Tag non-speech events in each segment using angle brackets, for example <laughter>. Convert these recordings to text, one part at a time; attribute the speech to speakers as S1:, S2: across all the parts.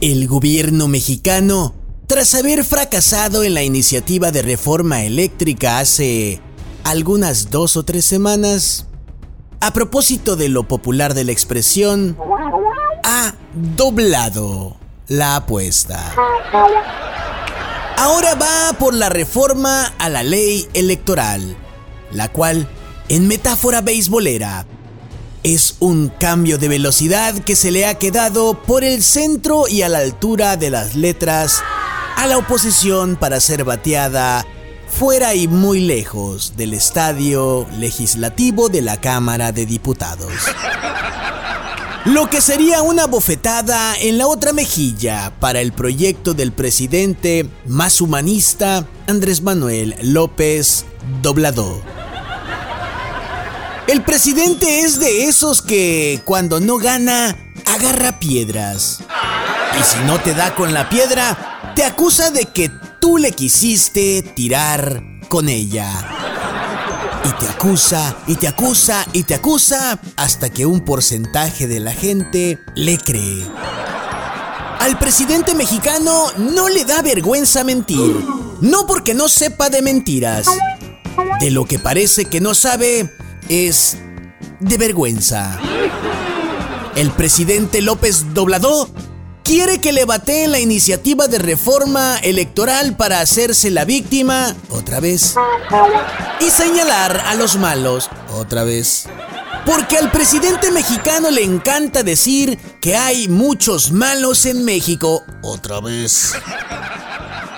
S1: El gobierno mexicano, tras haber fracasado en la iniciativa de reforma eléctrica hace algunas dos o tres semanas, a propósito de lo popular de la expresión, ha doblado la apuesta. Ahora va por la reforma a la ley electoral, la cual, en metáfora beisbolera, es un cambio de velocidad que se le ha quedado por el centro y a la altura de las letras a la oposición para ser bateada fuera y muy lejos del estadio legislativo de la Cámara de Diputados. Lo que sería una bofetada en la otra mejilla para el proyecto del presidente más humanista Andrés Manuel López Doblador. El presidente es de esos que cuando no gana, agarra piedras. Y si no te da con la piedra, te acusa de que tú le quisiste tirar con ella. Y te acusa, y te acusa, y te acusa, hasta que un porcentaje de la gente le cree. Al presidente mexicano no le da vergüenza mentir. No porque no sepa de mentiras. De lo que parece que no sabe, es de vergüenza. El presidente López Dobladó quiere que le bateen la iniciativa de reforma electoral para hacerse la víctima otra vez y señalar a los malos otra vez. Porque al presidente mexicano le encanta decir que hay muchos malos en México otra vez.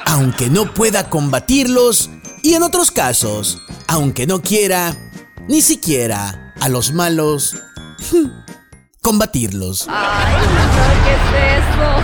S1: Aunque no pueda combatirlos y en otros casos, aunque no quiera, ni siquiera a los malos <laughs> combatirlos.
S2: Ay, ¿qué es eso?